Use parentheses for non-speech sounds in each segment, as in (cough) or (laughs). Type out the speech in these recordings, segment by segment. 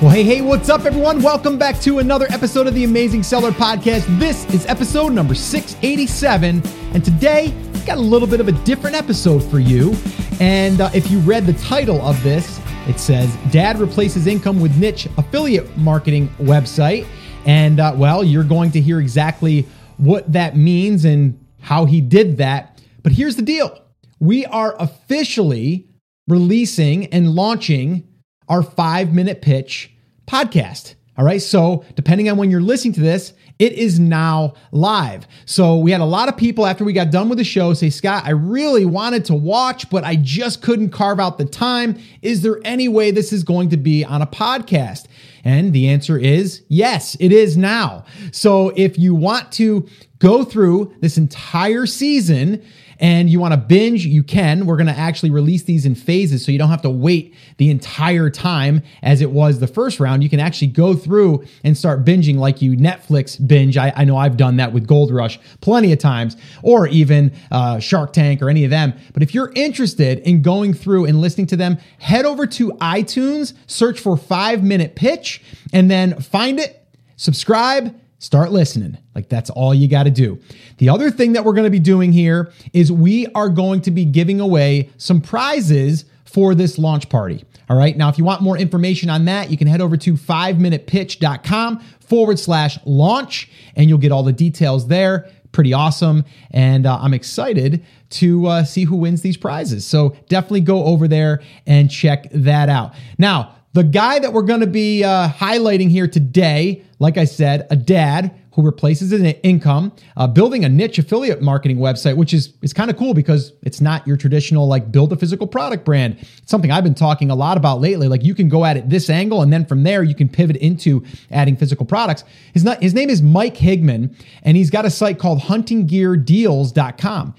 Well, hey, hey, what's up, everyone? Welcome back to another episode of the Amazing Seller Podcast. This is episode number 687, and today we got a little bit of a different episode for you. And uh, if you read the title of this, it says Dad replaces income with niche affiliate marketing website. And uh, well, you're going to hear exactly what that means and how he did that. But here's the deal we are officially releasing and launching our five minute pitch podcast. All right. So, depending on when you're listening to this, it is now live. So, we had a lot of people after we got done with the show say, Scott, I really wanted to watch, but I just couldn't carve out the time. Is there any way this is going to be on a podcast? And the answer is yes, it is now. So, if you want to go through this entire season, and you want to binge, you can. We're going to actually release these in phases so you don't have to wait the entire time as it was the first round. You can actually go through and start binging like you Netflix binge. I, I know I've done that with Gold Rush plenty of times, or even uh, Shark Tank or any of them. But if you're interested in going through and listening to them, head over to iTunes, search for Five Minute Pitch, and then find it, subscribe Start listening. Like that's all you got to do. The other thing that we're going to be doing here is we are going to be giving away some prizes for this launch party. All right. Now, if you want more information on that, you can head over to 5minutepitch.com forward slash launch and you'll get all the details there. Pretty awesome. And uh, I'm excited to uh, see who wins these prizes. So definitely go over there and check that out. Now, the guy that we're going to be uh, highlighting here today, like I said, a dad who replaces his income, uh, building a niche affiliate marketing website, which is is kind of cool because it's not your traditional like build a physical product brand. It's something I've been talking a lot about lately. Like you can go at it this angle, and then from there you can pivot into adding physical products. His not his name is Mike Higman, and he's got a site called HuntingGearDeals.com.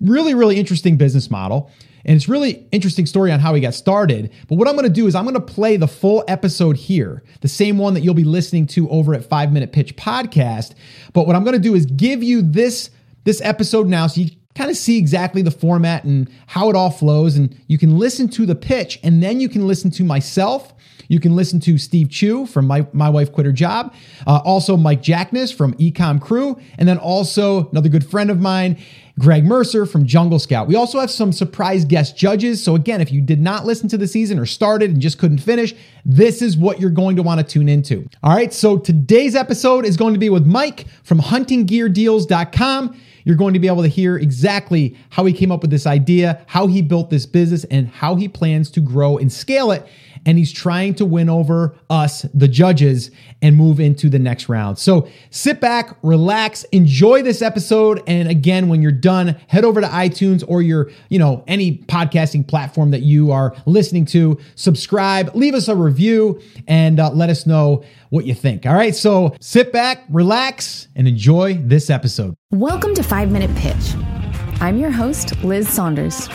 Really, really interesting business model. And it's really interesting story on how he got started. But what I'm going to do is I'm going to play the full episode here, the same one that you'll be listening to over at 5 Minute Pitch podcast. But what I'm going to do is give you this this episode now so you kind of see exactly the format and how it all flows and you can listen to the pitch and then you can listen to myself you can listen to Steve Chou from My, My Wife Quit Her Job, uh, also Mike Jackness from Ecom Crew, and then also another good friend of mine, Greg Mercer from Jungle Scout. We also have some surprise guest judges. So, again, if you did not listen to the season or started and just couldn't finish, this is what you're going to want to tune into. All right, so today's episode is going to be with Mike from huntinggeardeals.com. You're going to be able to hear exactly how he came up with this idea, how he built this business, and how he plans to grow and scale it and he's trying to win over us, the judges, and move into the next round. So sit back, relax, enjoy this episode. And again, when you're done, head over to iTunes or your, you know, any podcasting platform that you are listening to, subscribe, leave us a review, and uh, let us know what you think. All right. So sit back, relax, and enjoy this episode. Welcome to Five Minute Pitch. I'm your host, Liz Saunders.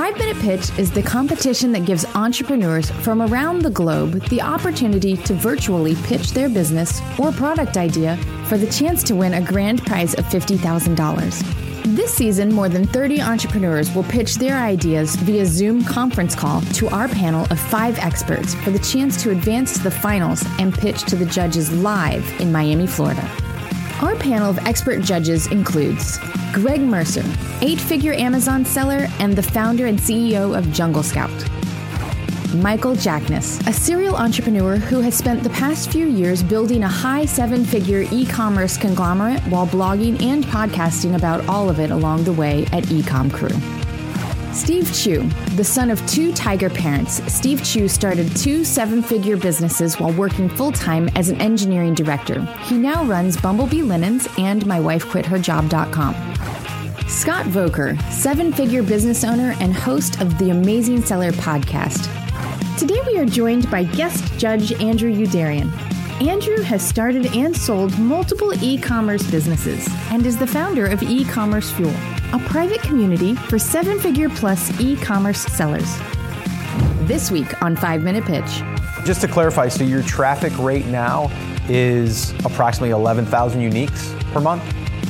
Five Minute Pitch is the competition that gives entrepreneurs from around the globe the opportunity to virtually pitch their business or product idea for the chance to win a grand prize of $50,000. This season, more than 30 entrepreneurs will pitch their ideas via Zoom conference call to our panel of five experts for the chance to advance to the finals and pitch to the judges live in Miami, Florida. Our panel of expert judges includes Greg Mercer, eight figure Amazon seller and the founder and CEO of Jungle Scout. Michael Jackness, a serial entrepreneur who has spent the past few years building a high seven figure e commerce conglomerate while blogging and podcasting about all of it along the way at Ecom Crew. Steve Chou, the son of two tiger parents, Steve Chou started two seven figure businesses while working full time as an engineering director. He now runs Bumblebee Linens and MyWifeQuitHerJob.com. Scott Voelker, seven figure business owner and host of the Amazing Seller podcast. Today we are joined by guest judge Andrew Youderian. Andrew has started and sold multiple e commerce businesses and is the founder of E Commerce Fuel a private community for seven figure plus e commerce sellers. This week on 5 Minute Pitch. Just to clarify, so your traffic rate now is approximately 11,000 uniques per month?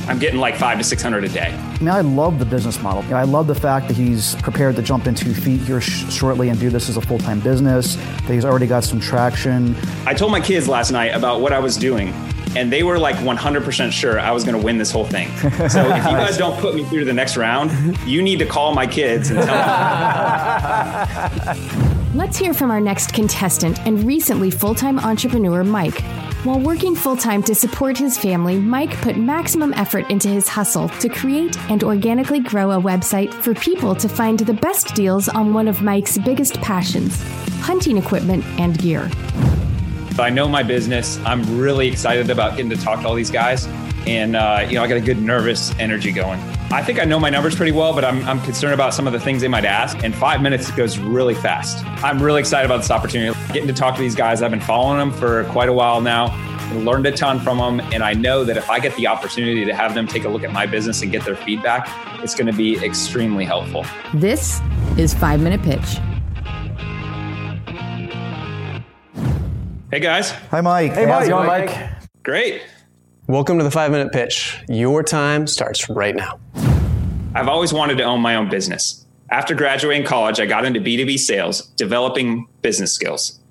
I'm getting like five to 600 a day. I mean, I love the business model. I love the fact that he's prepared to jump in two feet here sh- shortly and do this as a full time business, that he's already got some traction. I told my kids last night about what I was doing and they were like 100% sure I was going to win this whole thing. So if you guys don't put me through to the next round, you need to call my kids and tell them. Let's hear from our next contestant and recently full time entrepreneur, Mike. While working full time to support his family, Mike put maximum effort into his hustle to create and organically grow a website for people to find the best deals on one of Mike's biggest passions hunting equipment and gear. I know my business. I'm really excited about getting to talk to all these guys. And, uh, you know, I got a good nervous energy going. I think I know my numbers pretty well, but I'm, I'm concerned about some of the things they might ask. And five minutes goes really fast. I'm really excited about this opportunity. Getting to talk to these guys, I've been following them for quite a while now. Learned a ton from them. And I know that if I get the opportunity to have them take a look at my business and get their feedback, it's going to be extremely helpful. This is Five Minute Pitch. Hey guys. Hi, Mike. Hey, Mike. How's Mike? Great. Welcome to the five minute pitch. Your time starts right now. I've always wanted to own my own business. After graduating college, I got into B2B sales, developing business skills.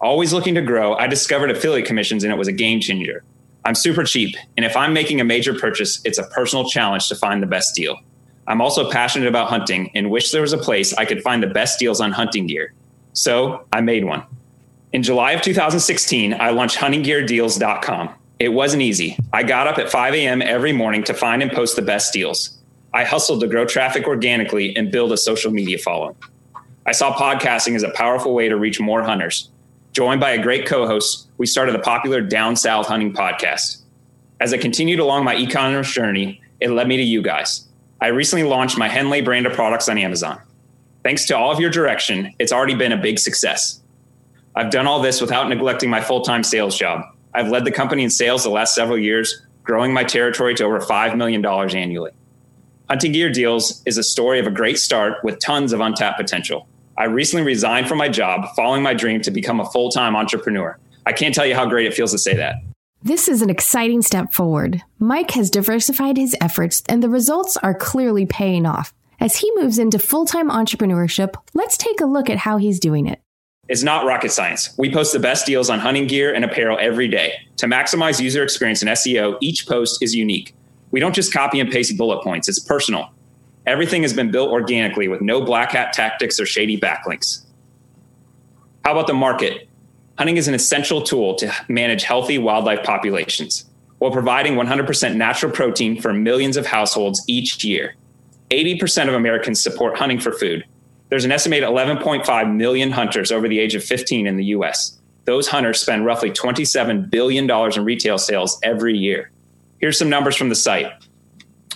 Always looking to grow, I discovered affiliate commissions and it was a game changer. I'm super cheap, and if I'm making a major purchase, it's a personal challenge to find the best deal. I'm also passionate about hunting and wish there was a place I could find the best deals on hunting gear. So I made one. In July of 2016, I launched huntinggeardeals.com. It wasn't easy. I got up at 5 a.m. every morning to find and post the best deals. I hustled to grow traffic organically and build a social media following. I saw podcasting as a powerful way to reach more hunters. Joined by a great co host, we started the popular Down South Hunting podcast. As I continued along my e commerce journey, it led me to you guys. I recently launched my Henley brand of products on Amazon. Thanks to all of your direction, it's already been a big success. I've done all this without neglecting my full time sales job. I've led the company in sales the last several years, growing my territory to over $5 million annually. Hunting Gear Deals is a story of a great start with tons of untapped potential. I recently resigned from my job, following my dream to become a full time entrepreneur. I can't tell you how great it feels to say that. This is an exciting step forward. Mike has diversified his efforts, and the results are clearly paying off. As he moves into full time entrepreneurship, let's take a look at how he's doing it. It's not rocket science. We post the best deals on hunting gear and apparel every day. To maximize user experience and SEO, each post is unique. We don't just copy and paste bullet points, it's personal. Everything has been built organically with no black hat tactics or shady backlinks. How about the market? Hunting is an essential tool to manage healthy wildlife populations while providing 100% natural protein for millions of households each year. 80% of Americans support hunting for food, there's an estimated 11.5 million hunters over the age of 15 in the US. Those hunters spend roughly $27 billion in retail sales every year. Here's some numbers from the site.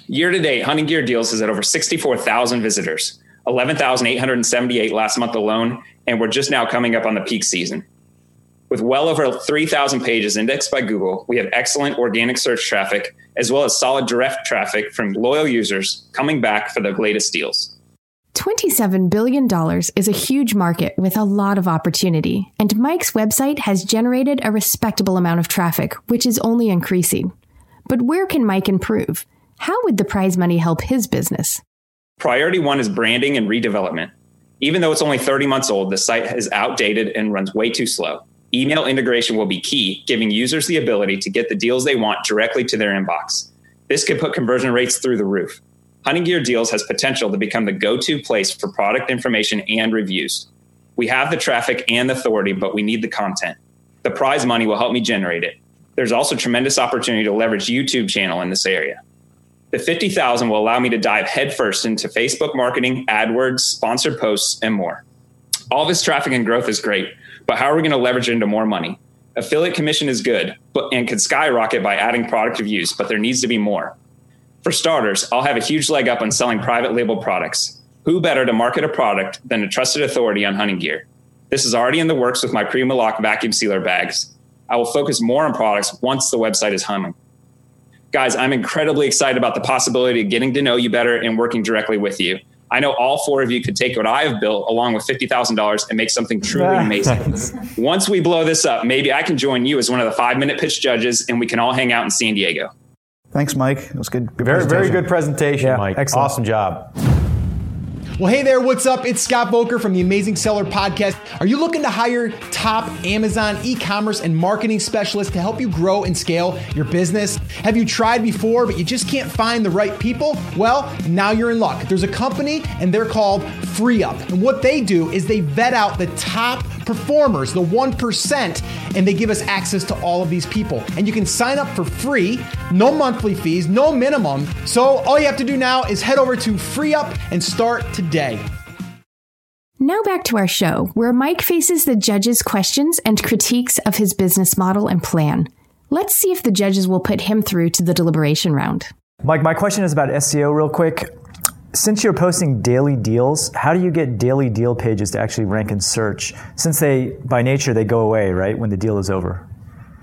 Year to date, Hunting Gear Deals has had over 64,000 visitors, 11,878 last month alone, and we're just now coming up on the peak season. With well over 3,000 pages indexed by Google, we have excellent organic search traffic as well as solid direct traffic from loyal users coming back for the latest deals. $27 billion is a huge market with a lot of opportunity, and Mike's website has generated a respectable amount of traffic, which is only increasing. But where can Mike improve? How would the prize money help his business? Priority one is branding and redevelopment. Even though it's only 30 months old, the site is outdated and runs way too slow. Email integration will be key, giving users the ability to get the deals they want directly to their inbox. This could put conversion rates through the roof. Hunting Gear Deals has potential to become the go to place for product information and reviews. We have the traffic and authority, but we need the content. The prize money will help me generate it. There's also tremendous opportunity to leverage YouTube channel in this area. The 50,000 will allow me to dive headfirst into Facebook marketing, AdWords, sponsored posts, and more. All this traffic and growth is great, but how are we going to leverage it into more money? Affiliate commission is good, but and could skyrocket by adding product reviews, but there needs to be more. For starters, I'll have a huge leg up on selling private label products. Who better to market a product than a trusted authority on hunting gear? This is already in the works with my Primalock vacuum sealer bags. I will focus more on products once the website is humming. Guys, I'm incredibly excited about the possibility of getting to know you better and working directly with you. I know all four of you could take what I have built along with $50,000 and make something truly amazing. Once we blow this up, maybe I can join you as one of the five minute pitch judges and we can all hang out in San Diego. Thanks, Mike. It was good. good very, very good presentation, Yeah, Mike. excellent. Awesome job. Well, hey there, what's up? It's Scott Voelker from the Amazing Seller Podcast. Are you looking to hire top Amazon e commerce and marketing specialists to help you grow and scale your business? Have you tried before, but you just can't find the right people? Well, now you're in luck. There's a company, and they're called FreeUp. And what they do is they vet out the top performers, the 1%, and they give us access to all of these people. And you can sign up for free, no monthly fees, no minimum. So all you have to do now is head over to Free Up and start today. Now back to our show, where Mike faces the judges' questions and critiques of his business model and plan. Let's see if the judges will put him through to the deliberation round. Mike, my question is about SEO real quick. Since you're posting daily deals, how do you get daily deal pages to actually rank in search? Since they, by nature, they go away, right, when the deal is over?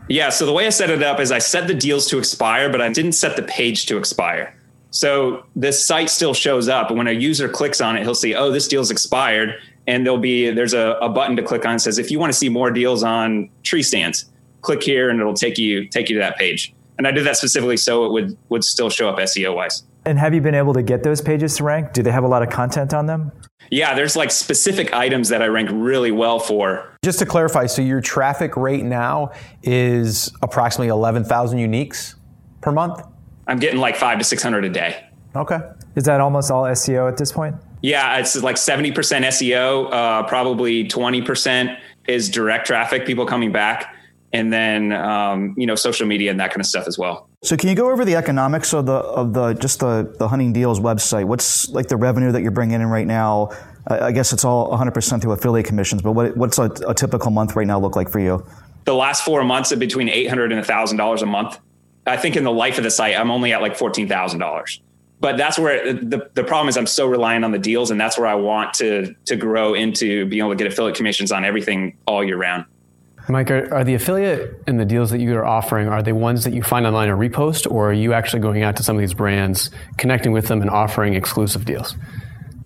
Yeah. So the way I set it up is I set the deals to expire, but I didn't set the page to expire. So this site still shows up. And when a user clicks on it, he'll see, oh, this deal's expired. And there'll be, there's a, a button to click on that says, if you want to see more deals on tree stands, click here and it'll take you, take you to that page. And I did that specifically so it would, would still show up SEO wise. And have you been able to get those pages to rank? Do they have a lot of content on them? Yeah, there's like specific items that I rank really well for. Just to clarify, so your traffic rate now is approximately 11,000 uniques per month? I'm getting like five to 600 a day. Okay. Is that almost all SEO at this point? Yeah, it's like 70% SEO, uh, probably 20% is direct traffic, people coming back, and then um, you know social media and that kind of stuff as well. So can you go over the economics of the of the just the the hunting deals website? What's like the revenue that you're bringing in right now? I, guess it's all 100% through affiliate commissions, but what, what's a, a typical month right now look like for you? The last four months are between 800 and $1,000 a month. I think in the life of the site, I'm only at like $14,000. But that's where the, the problem is I'm so reliant on the deals and that's where I want to to grow into being able to get affiliate commissions on everything all year round. Mike, are, are the affiliate and the deals that you are offering, are they ones that you find online and repost, or are you actually going out to some of these brands, connecting with them and offering exclusive deals?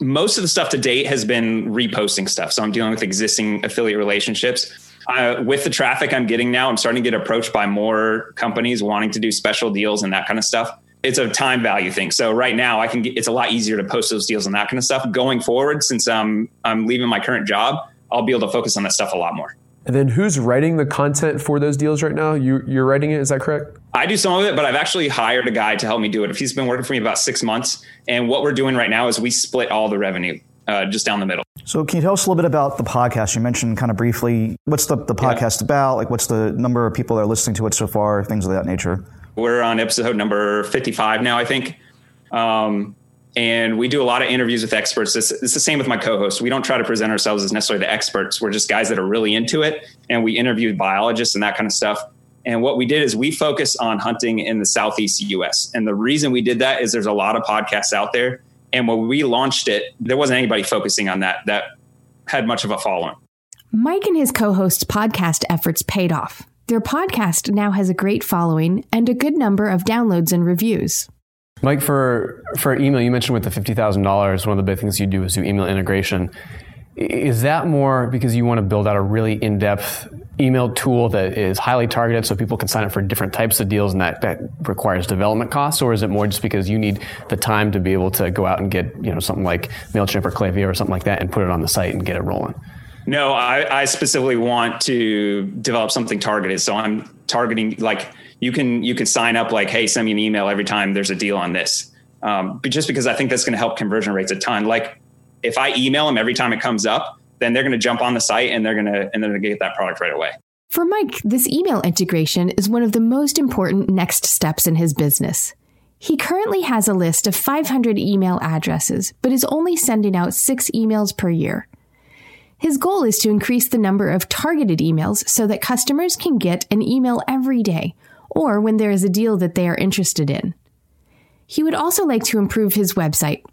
most of the stuff to date has been reposting stuff. So I'm dealing with existing affiliate relationships. Uh, with the traffic I'm getting now, I'm starting to get approached by more companies wanting to do special deals and that kind of stuff. It's a time value thing. So right now, I can get. It's a lot easier to post those deals and that kind of stuff. Going forward, since I'm I'm leaving my current job, I'll be able to focus on that stuff a lot more. And then who's writing the content for those deals right now? You, you're writing it, is that correct? I do some of it, but I've actually hired a guy to help me do it. He's been working for me about six months, and what we're doing right now is we split all the revenue uh, just down the middle. So can you tell us a little bit about the podcast? You mentioned kind of briefly what's the, the podcast yeah. about? Like what's the number of people that are listening to it so far? Things of that nature. We're on episode number 55 now, I think. Um, and we do a lot of interviews with experts. It's, it's the same with my co-host. We don't try to present ourselves as necessarily the experts. We're just guys that are really into it, and we interview biologists and that kind of stuff. And what we did is we focus on hunting in the southeast U.S. And the reason we did that is there's a lot of podcasts out there, and when we launched it, there wasn't anybody focusing on that that had much of a following. Mike and his co-host's podcast efforts paid off. Their podcast now has a great following and a good number of downloads and reviews. Mike, for for email, you mentioned with the fifty thousand dollars, one of the big things you do is do email integration. Is that more because you want to build out a really in depth email tool that is highly targeted, so people can sign up for different types of deals, and that that requires development costs, or is it more just because you need the time to be able to go out and get you know something like Mailchimp or Klaviyo or something like that and put it on the site and get it rolling? No, I, I specifically want to develop something targeted. So I'm targeting like you can you can sign up like hey send me an email every time there's a deal on this. Um, but just because i think that's going to help conversion rates a ton like if i email them every time it comes up then they're going to jump on the site and they're going to and they're going to get that product right away. For mike this email integration is one of the most important next steps in his business. He currently has a list of 500 email addresses but is only sending out six emails per year. His goal is to increase the number of targeted emails so that customers can get an email every day or when there is a deal that they are interested in. He would also like to improve his website.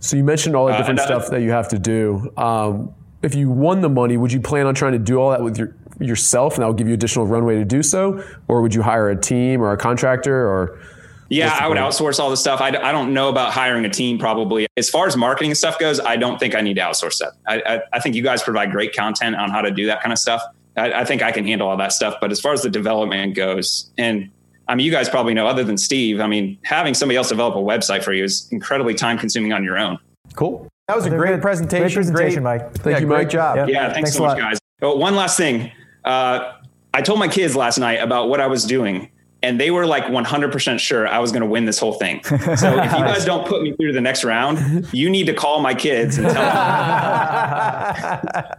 So you mentioned all the different uh, stuff that you have to do. Um, if you won the money, would you plan on trying to do all that with your, yourself, and that will give you additional runway to do so, or would you hire a team or a contractor, or? Yeah, I would outsource all the stuff. I, I don't know about hiring a team probably. As far as marketing stuff goes, I don't think I need to outsource that. I, I, I think you guys provide great content on how to do that kind of stuff. I, I, think I can handle all that stuff. But as far as the development goes, and I mean, you guys probably know, other than Steve, I mean, having somebody else develop a website for you is incredibly time consuming on your own. Cool. That was a They're great presentation. Great presentation, Mike. Thank you, you, Mike. Great job. Yep. Yeah, thanks, Thanks so a much, lot. guys. Oh, one last thing. Uh, I told my kids last night about what I was doing, and they were like 100% sure I was going to win this whole thing. So if you guys (laughs) don't put me through to the next round, you need to call my kids and tell them (laughs)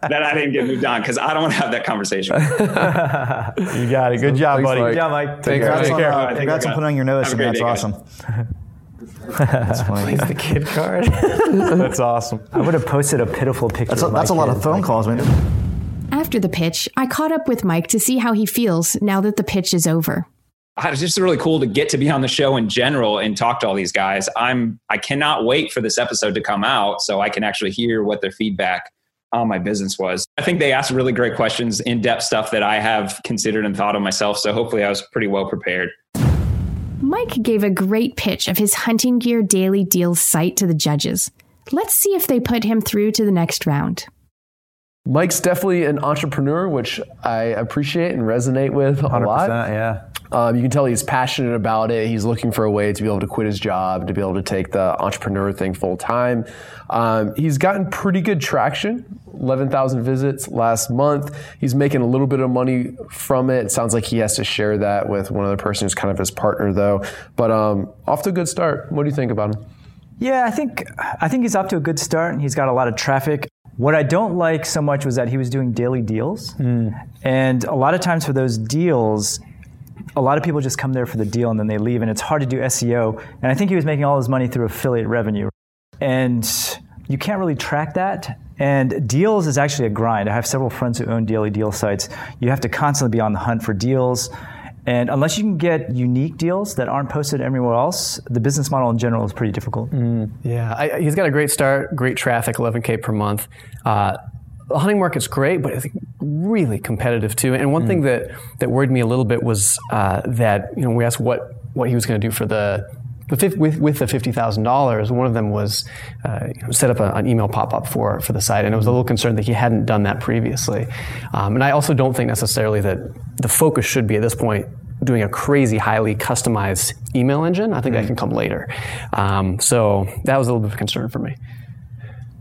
that I didn't get moved on because I don't want to have that conversation. (laughs) You got it. Good job, Thanks, buddy. Mike. Good job, Mike. Thanks, Congrats, Mike. on, care. uh, All right, congrats on putting on your notice, and that's day, guys. awesome. That's funny. the kid card. That's awesome. I would have posted a pitiful picture. That's a, of my that's a lot of phone Like, calls, man. After the pitch, I caught up with Mike to see how he feels now that the pitch is over. It's just really cool to get to be on the show in general and talk to all these guys. I'm I cannot wait for this episode to come out so I can actually hear what their feedback on my business was. I think they asked really great questions, in-depth stuff that I have considered and thought of myself. So hopefully I was pretty well prepared. Mike gave a great pitch of his hunting gear daily deals site to the judges. Let's see if they put him through to the next round. Mike's definitely an entrepreneur, which I appreciate and resonate with a 100%, lot. yeah. Um, you can tell he's passionate about it. He's looking for a way to be able to quit his job, to be able to take the entrepreneur thing full time. Um, he's gotten pretty good traction. 11,000 visits last month. He's making a little bit of money from it. It sounds like he has to share that with one other person who's kind of his partner, though. But um, off to a good start. What do you think about him? Yeah, I think I think he's off to a good start, and he's got a lot of traffic. What I don't like so much was that he was doing daily deals, and a lot of times for those deals, a lot of people just come there for the deal and then they leave, and it's hard to do SEO. And I think he was making all his money through affiliate revenue, and you can't really track that. And deals is actually a grind. I have several friends who own daily deal sites. You have to constantly be on the hunt for deals. And unless you can get unique deals that aren't posted anywhere else, the business model in general is pretty difficult. Yeah, I, he's got a great start, great traffic, 11k per month. Uh, the hunting market's great, but it's really competitive too. And one thing that that worried me a little bit was uh, that you know we asked what what he was going to do for the. Fif- With, with the fifty thousand dollars, one of them was uh, set up a, an email pop up for for the site, and I was a little concerned that he hadn't done that previously. Um, and I also don't think necessarily that the focus should be at this point doing a crazy, highly customized email engine. I think that can come later. Um, so that was a little bit of a concern for me.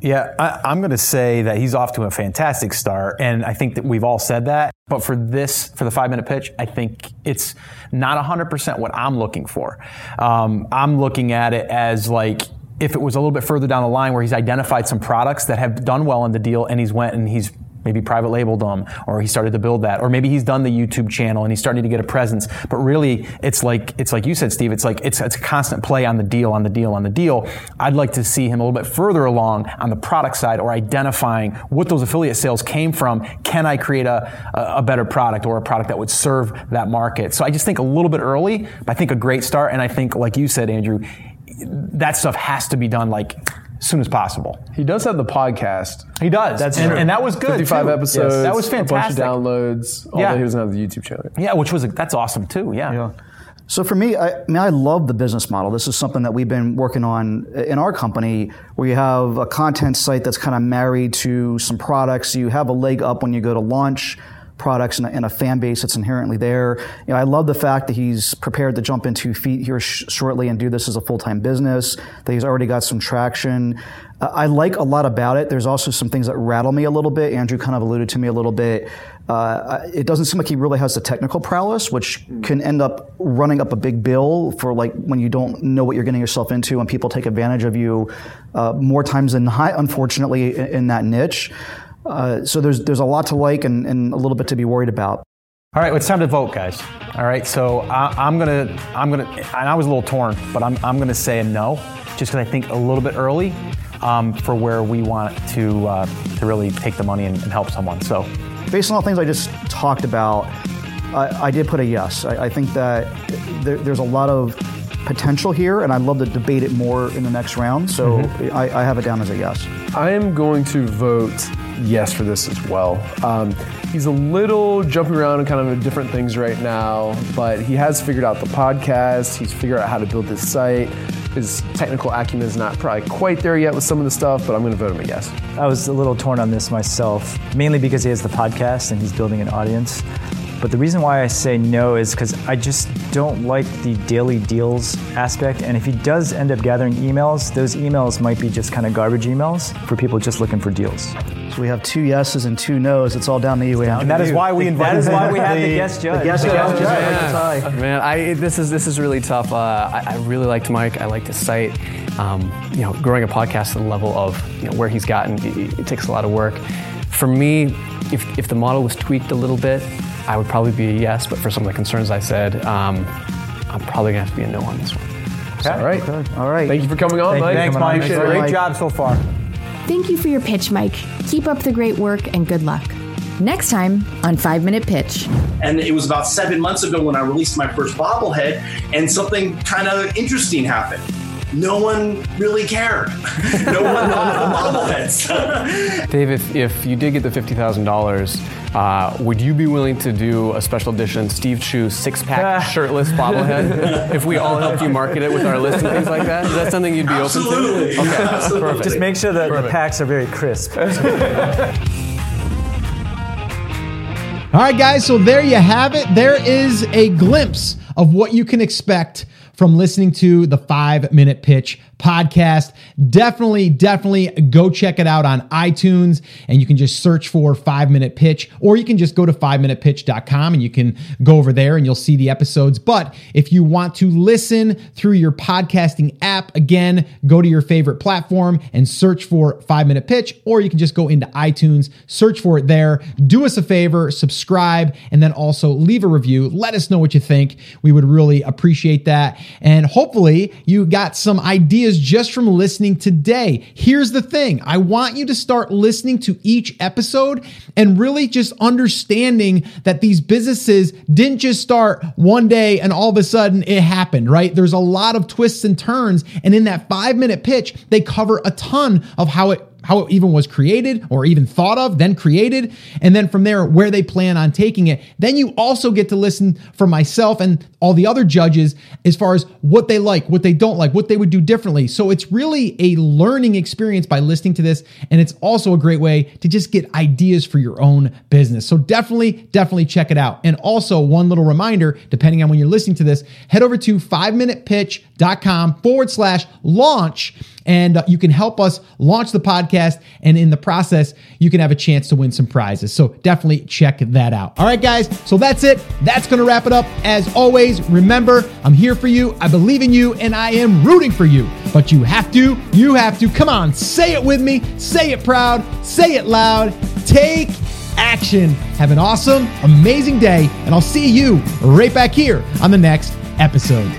Yeah, I, I'm going to say that he's off to a fantastic start, and I think that we've all said that. But for this, for the five minute pitch, I think it's not 100% what I'm looking for. Um, I'm looking at it as like if it was a little bit further down the line where he's identified some products that have done well in the deal, and he's went and he's maybe private labeled them or he started to build that or maybe he's done the YouTube channel and he's starting to get a presence. But really it's like it's like you said Steve it's like it's it's a constant play on the deal on the deal on the deal. I'd like to see him a little bit further along on the product side or identifying what those affiliate sales came from. Can I create a a, better product or a product that would serve that market? So I just think a little bit early but I think a great start. And I think like you said Andrew that stuff has to be done like as soon as possible. He does have the podcast. He does. That's and, true. and that was good. 55 too. episodes. That was fantastic. A bunch of downloads. Although Yeah. he doesn't have the YouTube channel. Yeah, which was that's awesome too. Yeah. So for me, I, I mean, I love the business model. This is something that we've been working on in our company, where you have a content site that's kind of married to some products. You have a leg up when you go to launch products and a, and a fan base that's inherently there. You know, I love the fact that he's prepared to jump into feet here sh- shortly and do this as a full time business. That he's already got some traction. Uh, I like a lot about it. There's also some things that rattle me a little bit. Andrew kind of alluded to me a little bit. Uh, it doesn't seem like he really has the technical prowess, which can end up running up a big bill for like when you don't know what you're getting yourself into and people take advantage of you uh, more times than not, (laughs) unfortunately, in, in that niche. Uh, so there's there's a lot to like and, and a little bit to be worried about. All right, it's time to vote, guys. All right, so I, I'm gonna, I'm gonna, and I was a little torn, but I'm, I'm gonna say a no, just because I think a little bit early um, for where we want to, uh, to really take the money and, and help someone. So, Based on all the things I just talked about, I, I did put a yes. I, I think that there, there's a lot of potential here, and I'd love to debate it more in the next round. So I, I have it down as a yes. I am going to vote yes for this as well. Um, he's a little jumping around and kind of different things right now, but he has figured out the podcast. He's figured out how to build his site. His technical acumen is not probably quite there yet with some of the stuff, but I'm going to vote him a yes. I was a little torn on this myself, mainly because he has the podcast and he's building an audience. But the reason why I say no is because I just don't like the daily deals aspect. And if he does end up gathering emails, those emails might be just kind of garbage emails for people just looking for deals. So we have two yeses and two nos. It's all down to you. And that is why we invited. That is why we have the, the guest judge. The guest judge. Yeah. Man, I, this is this is really tough. Uh, I, I, really liked Mike. I liked his site. Um, you know, growing a podcast to the level of you know where he's gotten, it, it takes a lot of work. For me, if if the model was tweaked a little bit, I would probably be a yes. But for some of the concerns I said, um, I'm probably gonna have to be a no on this one. Okay. All right. Okay. All right. Thank you for coming on, Thank Mike. Thanks, Mike. Appreciate Great Mike. job so far. Thank you for your pitch, Mike. Keep up the great work and good luck. Next time on 5 Minute Pitch. And it was about seven months ago when I released my first bobblehead, and something kind of interesting happened. No one really cared. no one wanted the bobbleheads. Dave, if, if you did get the $50,000, uh, would you be willing to do a special edition Steve Chou six pack (laughs) shirtless bobblehead (laughs) if we all helped you market it with our list and things like that? Is that something you'd be Absolutely. open to? Okay, (laughs) Absolutely. perfect. Just make sure that the packs are very crisp. All right, guys, so there you have it. There is a glimpse of what you can expect from listening to the five minute pitch podcast. Definitely, definitely go check it out on iTunes and you can just search for five minute pitch or you can just go to five minute minutepitch.com and you can go over there and you'll see the episodes. But if you want to listen through your podcasting app, again, go to your favorite platform and search for five minute pitch or you can just go into iTunes, search for it there. Do us a favor, subscribe, and then also leave a review. Let us know what you think. We would really appreciate that. And hopefully, you got some ideas just from listening today. Here's the thing I want you to start listening to each episode and really just understanding that these businesses didn't just start one day and all of a sudden it happened, right? There's a lot of twists and turns. And in that five minute pitch, they cover a ton of how it how it even was created or even thought of, then created, and then from there, where they plan on taking it. Then you also get to listen from myself and all the other judges as far as what they like, what they don't like, what they would do differently. So it's really a learning experience by listening to this. And it's also a great way to just get ideas for your own business. So definitely, definitely check it out. And also, one little reminder depending on when you're listening to this, head over to 5minutepitch.com forward slash launch and uh, you can help us launch the podcast. And in the process, you can have a chance to win some prizes. So definitely check that out. All right, guys. So that's it. That's going to wrap it up. As always, remember, I'm here for you. I believe in you and I am rooting for you. But you have to, you have to. Come on, say it with me. Say it proud. Say it loud. Take action. Have an awesome, amazing day. And I'll see you right back here on the next episode.